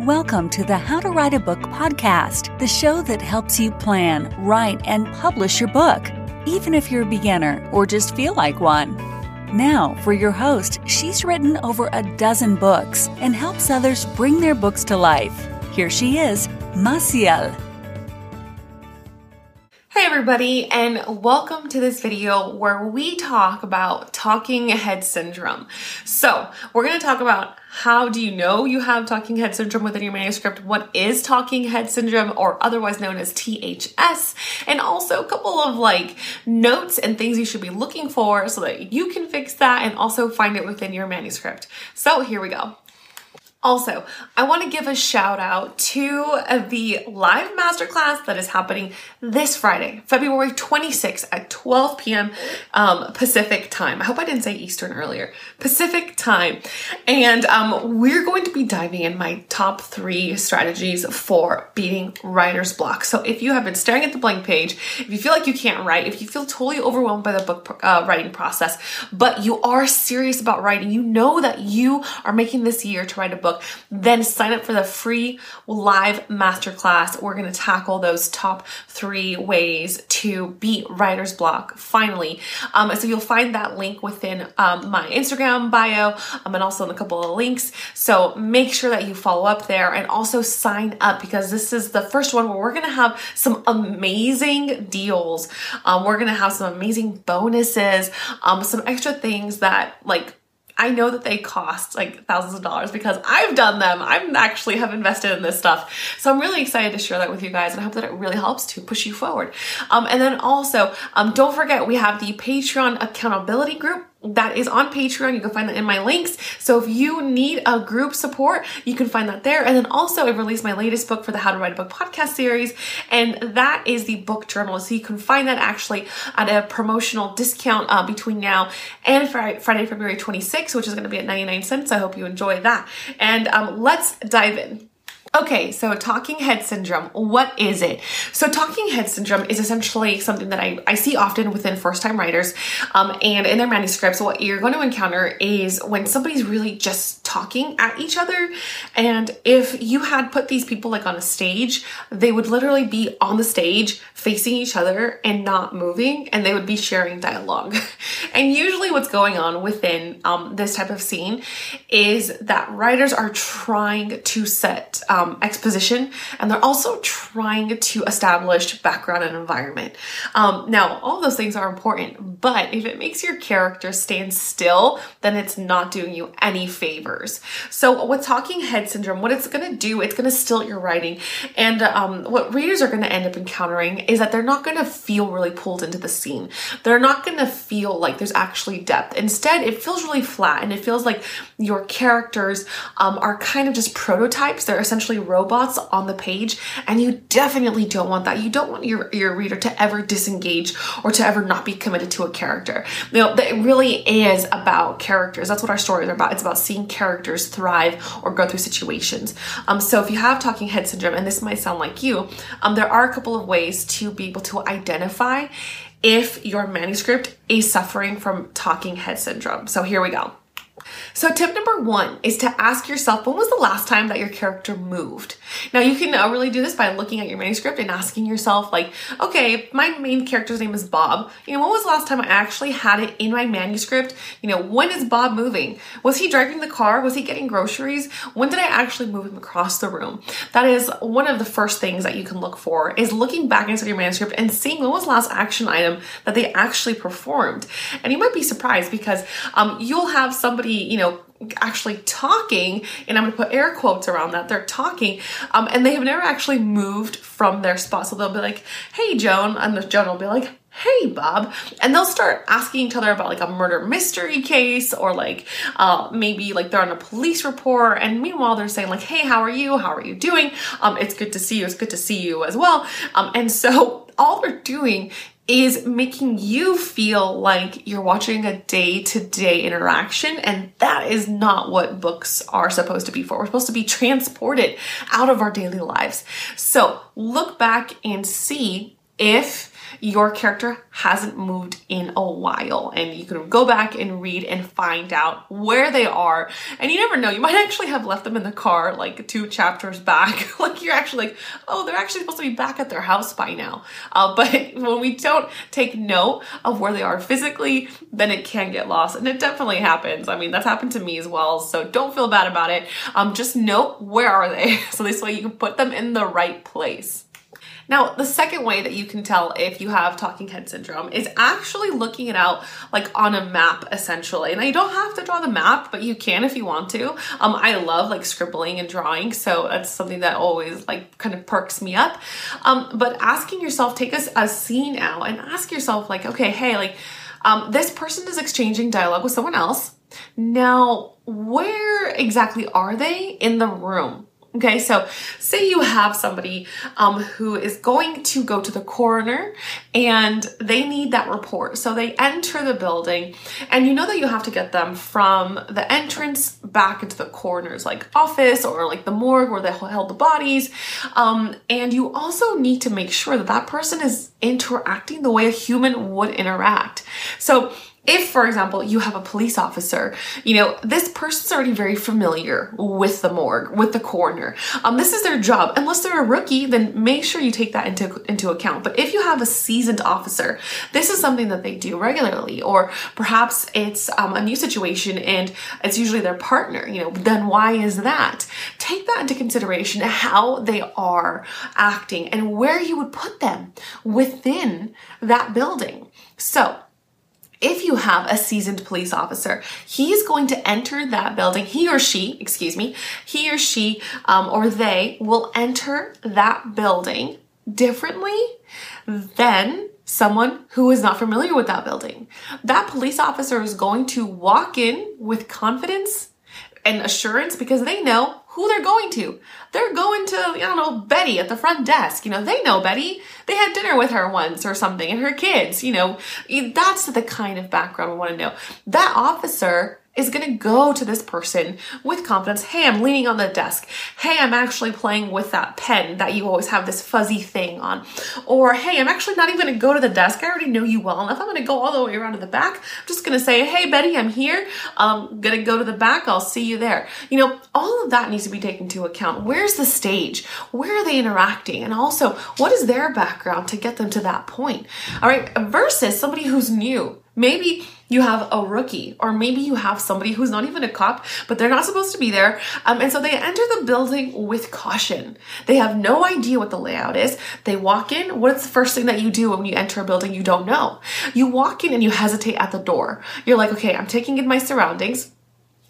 Welcome to the How to Write a Book podcast, the show that helps you plan, write, and publish your book, even if you're a beginner or just feel like one. Now, for your host, she's written over a dozen books and helps others bring their books to life. Here she is, Massiel. Hey everybody and welcome to this video where we talk about talking head syndrome. So we're going to talk about how do you know you have talking head syndrome within your manuscript? What is talking head syndrome or otherwise known as THS? And also a couple of like notes and things you should be looking for so that you can fix that and also find it within your manuscript. So here we go. Also, I want to give a shout out to the live masterclass that is happening this Friday, February 26th at 12 p.m. Um, Pacific time. I hope I didn't say Eastern earlier. Pacific time. And um, we're going to be diving in my top three strategies for beating writer's block. So if you have been staring at the blank page, if you feel like you can't write, if you feel totally overwhelmed by the book uh, writing process, but you are serious about writing, you know that you are making this year to write a book book, then sign up for the free live masterclass. We're going to tackle those top three ways to beat writer's block finally. Um, so you'll find that link within um, my Instagram bio um, and also in a couple of links. So make sure that you follow up there and also sign up because this is the first one where we're going to have some amazing deals. Um, we're going to have some amazing bonuses, um, some extra things that like I know that they cost like thousands of dollars because I've done them. I'm actually have invested in this stuff. So I'm really excited to share that with you guys and I hope that it really helps to push you forward. Um, and then also, um, don't forget we have the Patreon accountability group that is on Patreon. You can find that in my links. So if you need a group support, you can find that there. And then also, I've released my latest book for the How to Write a Book podcast series, and that is the book journal. So you can find that actually at a promotional discount uh, between now and Friday, Friday, February 26th, which is going to be at 99 cents. I hope you enjoy that. And um, let's dive in. Okay, so talking head syndrome, what is it? So, talking head syndrome is essentially something that I, I see often within first time writers um, and in their manuscripts. What you're going to encounter is when somebody's really just talking at each other. And if you had put these people like on a stage, they would literally be on the stage facing each other and not moving, and they would be sharing dialogue. and usually, what's going on within um, this type of scene is that writers are trying to set. Um, um, exposition and they're also trying to establish background and environment. Um, now, all those things are important, but if it makes your character stand still, then it's not doing you any favors. So, with talking head syndrome, what it's going to do, it's going to stilt your writing. And um, what readers are going to end up encountering is that they're not going to feel really pulled into the scene. They're not going to feel like there's actually depth. Instead, it feels really flat and it feels like your characters um, are kind of just prototypes. They're essentially robots on the page and you definitely don't want that. You don't want your, your reader to ever disengage or to ever not be committed to a character. You know it really is about characters. That's what our stories are about. It's about seeing characters thrive or go through situations. Um, so if you have talking head syndrome and this might sound like you um, there are a couple of ways to be able to identify if your manuscript is suffering from talking head syndrome. So here we go so, tip number one is to ask yourself when was the last time that your character moved? Now, you can uh, really do this by looking at your manuscript and asking yourself, like, okay, my main character's name is Bob. You know, when was the last time I actually had it in my manuscript? You know, when is Bob moving? Was he driving the car? Was he getting groceries? When did I actually move him across the room? That is one of the first things that you can look for is looking back into your manuscript and seeing when was the last action item that they actually performed. And you might be surprised because um, you'll have somebody you know, actually talking, and I'm gonna put air quotes around that, they're talking, um, and they have never actually moved from their spot. So they'll be like, hey, Joan, and the Joan will be like, hey bob and they'll start asking each other about like a murder mystery case or like uh, maybe like they're on a police report and meanwhile they're saying like hey how are you? How are you doing? Um, it's good to see you. It's good to see you as well. Um, and so all they're doing is making you feel like you're watching a day to day interaction. And that is not what books are supposed to be for. We're supposed to be transported out of our daily lives. So look back and see if your character hasn't moved in a while. And you can go back and read and find out where they are. And you never know, you might actually have left them in the car like two chapters back. like you're actually like, oh, they're actually supposed to be back at their house by now. Uh, but when we don't take note of where they are physically, then it can get lost. And it definitely happens. I mean, that's happened to me as well. So don't feel bad about it. Um, just note where are they so this way you can put them in the right place. Now, the second way that you can tell if you have talking head syndrome is actually looking it out like on a map essentially. And you don't have to draw the map, but you can if you want to. Um, I love like scribbling and drawing, so that's something that always like kind of perks me up. Um, but asking yourself, take a, a scene out and ask yourself like, okay, hey, like um, this person is exchanging dialogue with someone else. Now, where exactly are they in the room? Okay, so say you have somebody um, who is going to go to the coroner and they need that report. So they enter the building and you know that you have to get them from the entrance back into the coroner's like office or like the morgue where they held the bodies. Um, and you also need to make sure that that person is interacting the way a human would interact. So if, for example, you have a police officer, you know, this person's already very familiar with the morgue, with the coroner. Um, this is their job. Unless they're a rookie, then make sure you take that into, into account. But if you have a seasoned officer, this is something that they do regularly, or perhaps it's um, a new situation and it's usually their partner, you know, then why is that? Take that into consideration how they are acting and where you would put them within that building. So, if you have a seasoned police officer, he is going to enter that building. He or she, excuse me, he or she um, or they will enter that building differently than someone who is not familiar with that building. That police officer is going to walk in with confidence and assurance because they know who they're going to. They're going to, I don't know, Betty at the front desk. You know, they know Betty. They had dinner with her once or something and her kids, you know. That's the kind of background we want to know. That officer is going to go to this person with confidence. Hey, I'm leaning on the desk. Hey, I'm actually playing with that pen that you always have this fuzzy thing on. Or, hey, I'm actually not even going to go to the desk. I already know you well enough. I'm going to go all the way around to the back. I'm just going to say, hey, Betty, I'm here. Um, I'm going to go to the back. I'll see you there. You know, all of that needs to be taken into account. Where's the stage? Where are they interacting? And also, what is their background to get them to that point? All right, versus somebody who's new Maybe you have a rookie, or maybe you have somebody who's not even a cop, but they're not supposed to be there. Um, and so they enter the building with caution. They have no idea what the layout is. They walk in. What's the first thing that you do when you enter a building you don't know? You walk in and you hesitate at the door. You're like, okay, I'm taking in my surroundings.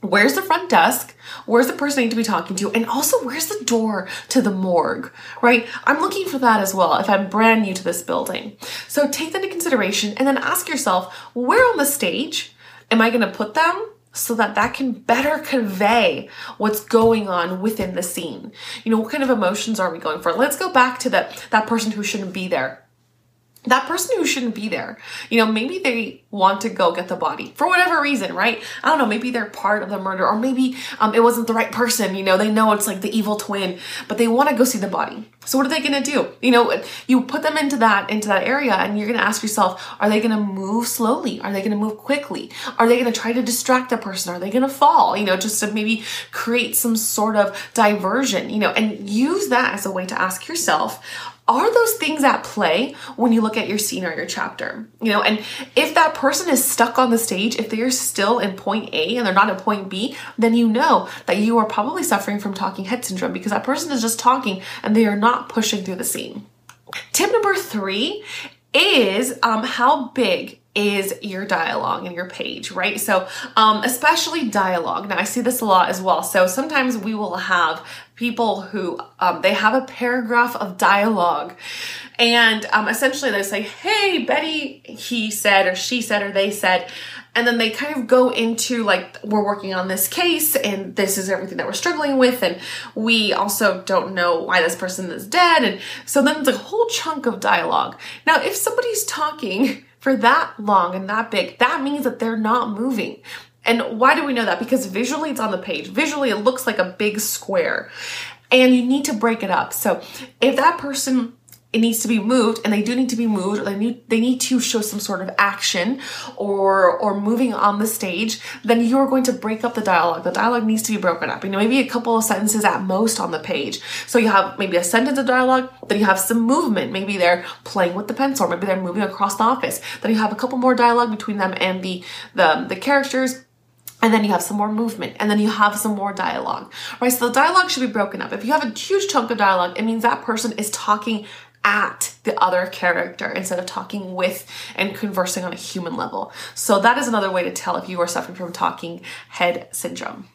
Where's the front desk? Where's the person I need to be talking to? And also, where's the door to the morgue, right? I'm looking for that as well if I'm brand new to this building. So take that into consideration and then ask yourself, where on the stage am I going to put them so that that can better convey what's going on within the scene? You know, what kind of emotions are we going for? Let's go back to that, that person who shouldn't be there that person who shouldn't be there. You know, maybe they want to go get the body for whatever reason, right? I don't know. Maybe they're part of the murder, or maybe um, it wasn't the right person. You know, they know it's like the evil twin, but they want to go see the body. So what are they going to do? You know, you put them into that into that area, and you're going to ask yourself: Are they going to move slowly? Are they going to move quickly? Are they going to try to distract the person? Are they going to fall? You know, just to maybe create some sort of diversion. You know, and use that as a way to ask yourself: are those things at play when you look at your scene or your chapter? You know, and if that person is stuck on the stage, if they're still in point A and they're not at point B, then you know that you are probably suffering from talking head syndrome because that person is just talking and they are not pushing through the scene. Tip number three is um, how big is your dialogue and your page, right? So, um, especially dialogue. Now, I see this a lot as well. So sometimes we will have people who um, they have a paragraph of dialogue, and um, essentially they say, "Hey, Betty," he said, or she said, or they said. And then they kind of go into like, we're working on this case and this is everything that we're struggling with. And we also don't know why this person is dead. And so then it's a whole chunk of dialogue. Now, if somebody's talking for that long and that big, that means that they're not moving. And why do we know that? Because visually it's on the page. Visually it looks like a big square. And you need to break it up. So if that person it needs to be moved and they do need to be moved or they need they need to show some sort of action or or moving on the stage then you're going to break up the dialogue the dialogue needs to be broken up you know maybe a couple of sentences at most on the page so you have maybe a sentence of dialogue then you have some movement maybe they're playing with the pencil maybe they're moving across the office then you have a couple more dialogue between them and the the, the characters and then you have some more movement and then you have some more dialogue right so the dialogue should be broken up if you have a huge chunk of dialogue it means that person is talking at the other character instead of talking with and conversing on a human level. So that is another way to tell if you are suffering from talking head syndrome.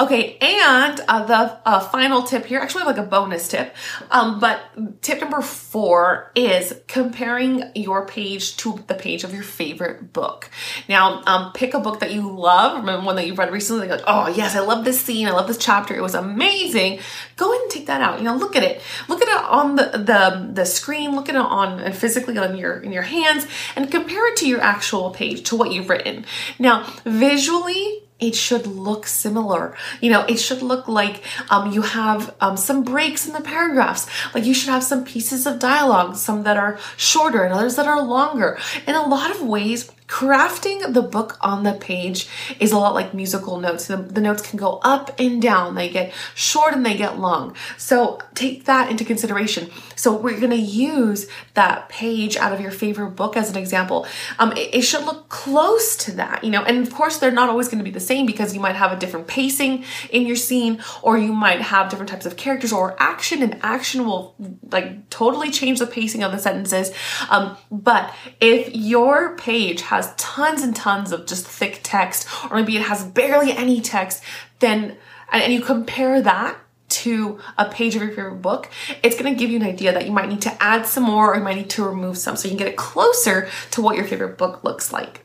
Okay, and uh, the uh, final tip here, actually like a bonus tip, um, but tip number four is comparing your page to the page of your favorite book. Now, um, pick a book that you love, remember one that you've read recently, like, oh yes, I love this scene, I love this chapter, it was amazing. Go ahead and take that out. You know, look at it. Look at it on the the, the screen, look at it on and physically on your in your hands, and compare it to your actual page, to what you've written. Now, visually, it should look similar. You know, it should look like um, you have um, some breaks in the paragraphs. Like you should have some pieces of dialogue, some that are shorter and others that are longer. In a lot of ways, crafting the book on the page is a lot like musical notes. The, the, notes can go up and down, they get short and they get long. So take that into consideration. So we're gonna use that page out of your favorite book as an example. Um, it, it should look close to that, you know, and of course they're not always gonna be the same because you might have a different pacing in your scene or you might have different types of characters or action and action will like totally change the pacing of the sentences. Um, but if your page has tons and tons of just thick text, or maybe it has barely any text, then, and, you compare that to a page of your favorite book, it's going to give you an idea that you might need to add some more or you might need to remove some so you can get it closer to what your favorite book looks like.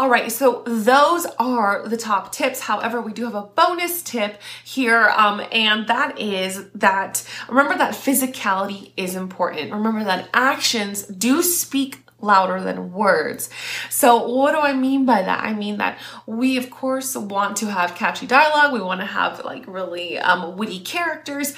All right, so those are the top tips. However, we do have a bonus tip here, um, and that is that remember that physicality is important. Remember that actions do speak louder than words. So, what do I mean by that? I mean that we, of course, want to have catchy dialogue, we want to have like really um, witty characters.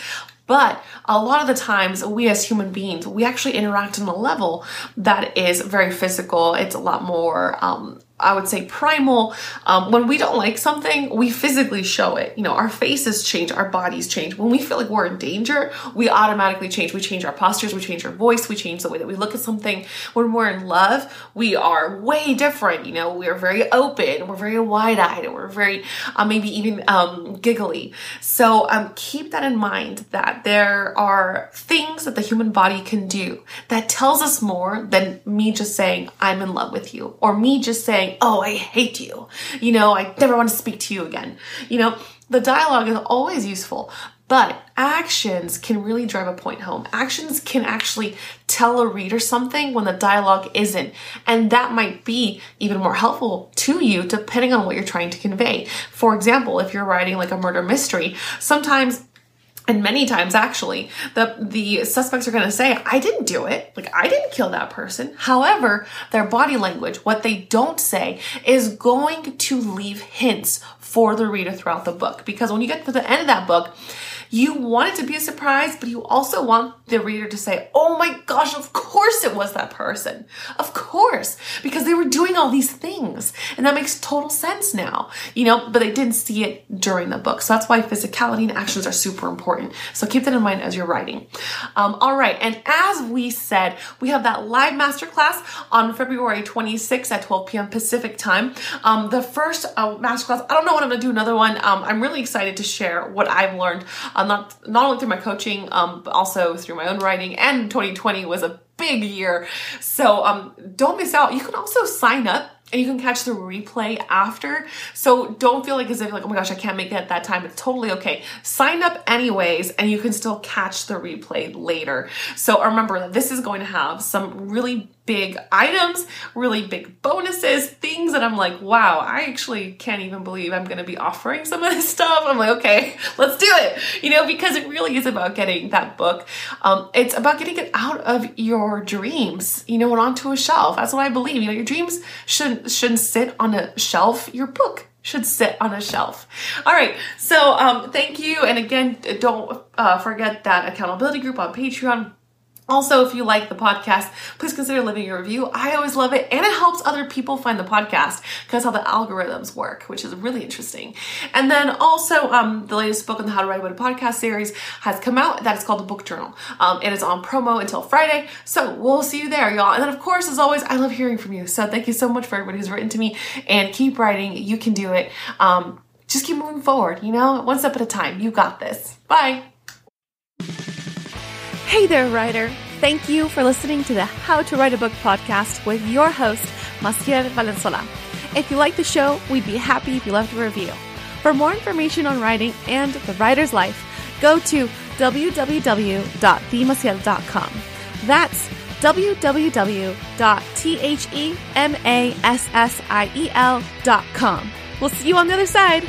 But a lot of the times, we as human beings, we actually interact on a level that is very physical. It's a lot more um, I would say primal. Um, when we don't like something, we physically show it. You know, our faces change, our bodies change. When we feel like we're in danger, we automatically change. We change our postures, we change our voice, we change the way that we look at something. When we're in love, we are way different. You know, we're very open, we're very wide eyed, and we're very uh, maybe even um, giggly. So um, keep that in mind that there are things that the human body can do that tells us more than me just saying, I'm in love with you, or me just saying, oh, I hate you. You know, I never want to speak to you again. You know, the dialogue is always useful, but actions can really drive a point home. Actions can actually tell a reader something when the dialogue isn't. And that might be even more helpful to you depending on what you're trying to convey. For example, if you're writing like a murder mystery, sometimes and many times actually the the suspects are going to say i didn't do it. Like i didn't kill that person. However their body language what they don't say is going to leave hints for the reader throughout the book. Because when you get to the end of that book you want it to be a surprise, but you also want the reader to say, oh my gosh, of course it was that person. Of course, because they were doing all these things. And that makes total sense now, you know, but they didn't see it during the book. So that's why physicality and actions are super important. So keep that in mind as you're writing. Um, all right. And as we said, we have that live masterclass on February 26th at 12 p.m. Pacific time. Um, the first uh, masterclass, I don't know when I'm going to do another one. Um, I'm really excited to share what I've learned not not only through my coaching, um, but also through my own writing. And 2020 was a big year, so um, don't miss out. You can also sign up and you can catch the replay after. So don't feel like as if like, oh my gosh, I can't make it at that time. It's totally okay. Sign up anyways, and you can still catch the replay later. So remember that this is going to have some really big items, really big bonuses, things that I'm like, wow, I actually can't even believe I'm to be offering some of this stuff. I'm like, okay, let's do it. You know, because it really is about getting that book. Um, it's about getting it out of your dreams, you know, and onto a shelf. That's what I believe. You know, your dreams shouldn't shouldn't sit on a shelf. Your book should sit on a shelf. All right. So, um, thank you. And again, don't uh, forget that accountability group on Patreon Also, if you like the podcast, please consider leaving a review. I always love it, and it helps other people find the podcast because how the algorithms work, which is really interesting. And then also, um, the latest book in the How to Write a podcast series has come out. That is called the Book Journal, um, and it's on promo until Friday. So we'll see you there, y'all. And then, of course, as always, I love hearing from you. So thank you so much for everybody who's written to me, and keep writing. You can do it. Um, just keep moving forward. You know, one step at a time. You got this. Bye. Hey there, writer. Thank you for listening to the How to Write a Book podcast with your host, Massiel Valenzuela. If you like the show, we'd be happy if you left a review. For more information on writing and the writer's life, go to www.themassiel.com. That's www.themassiel.com. We'll see you on the other side.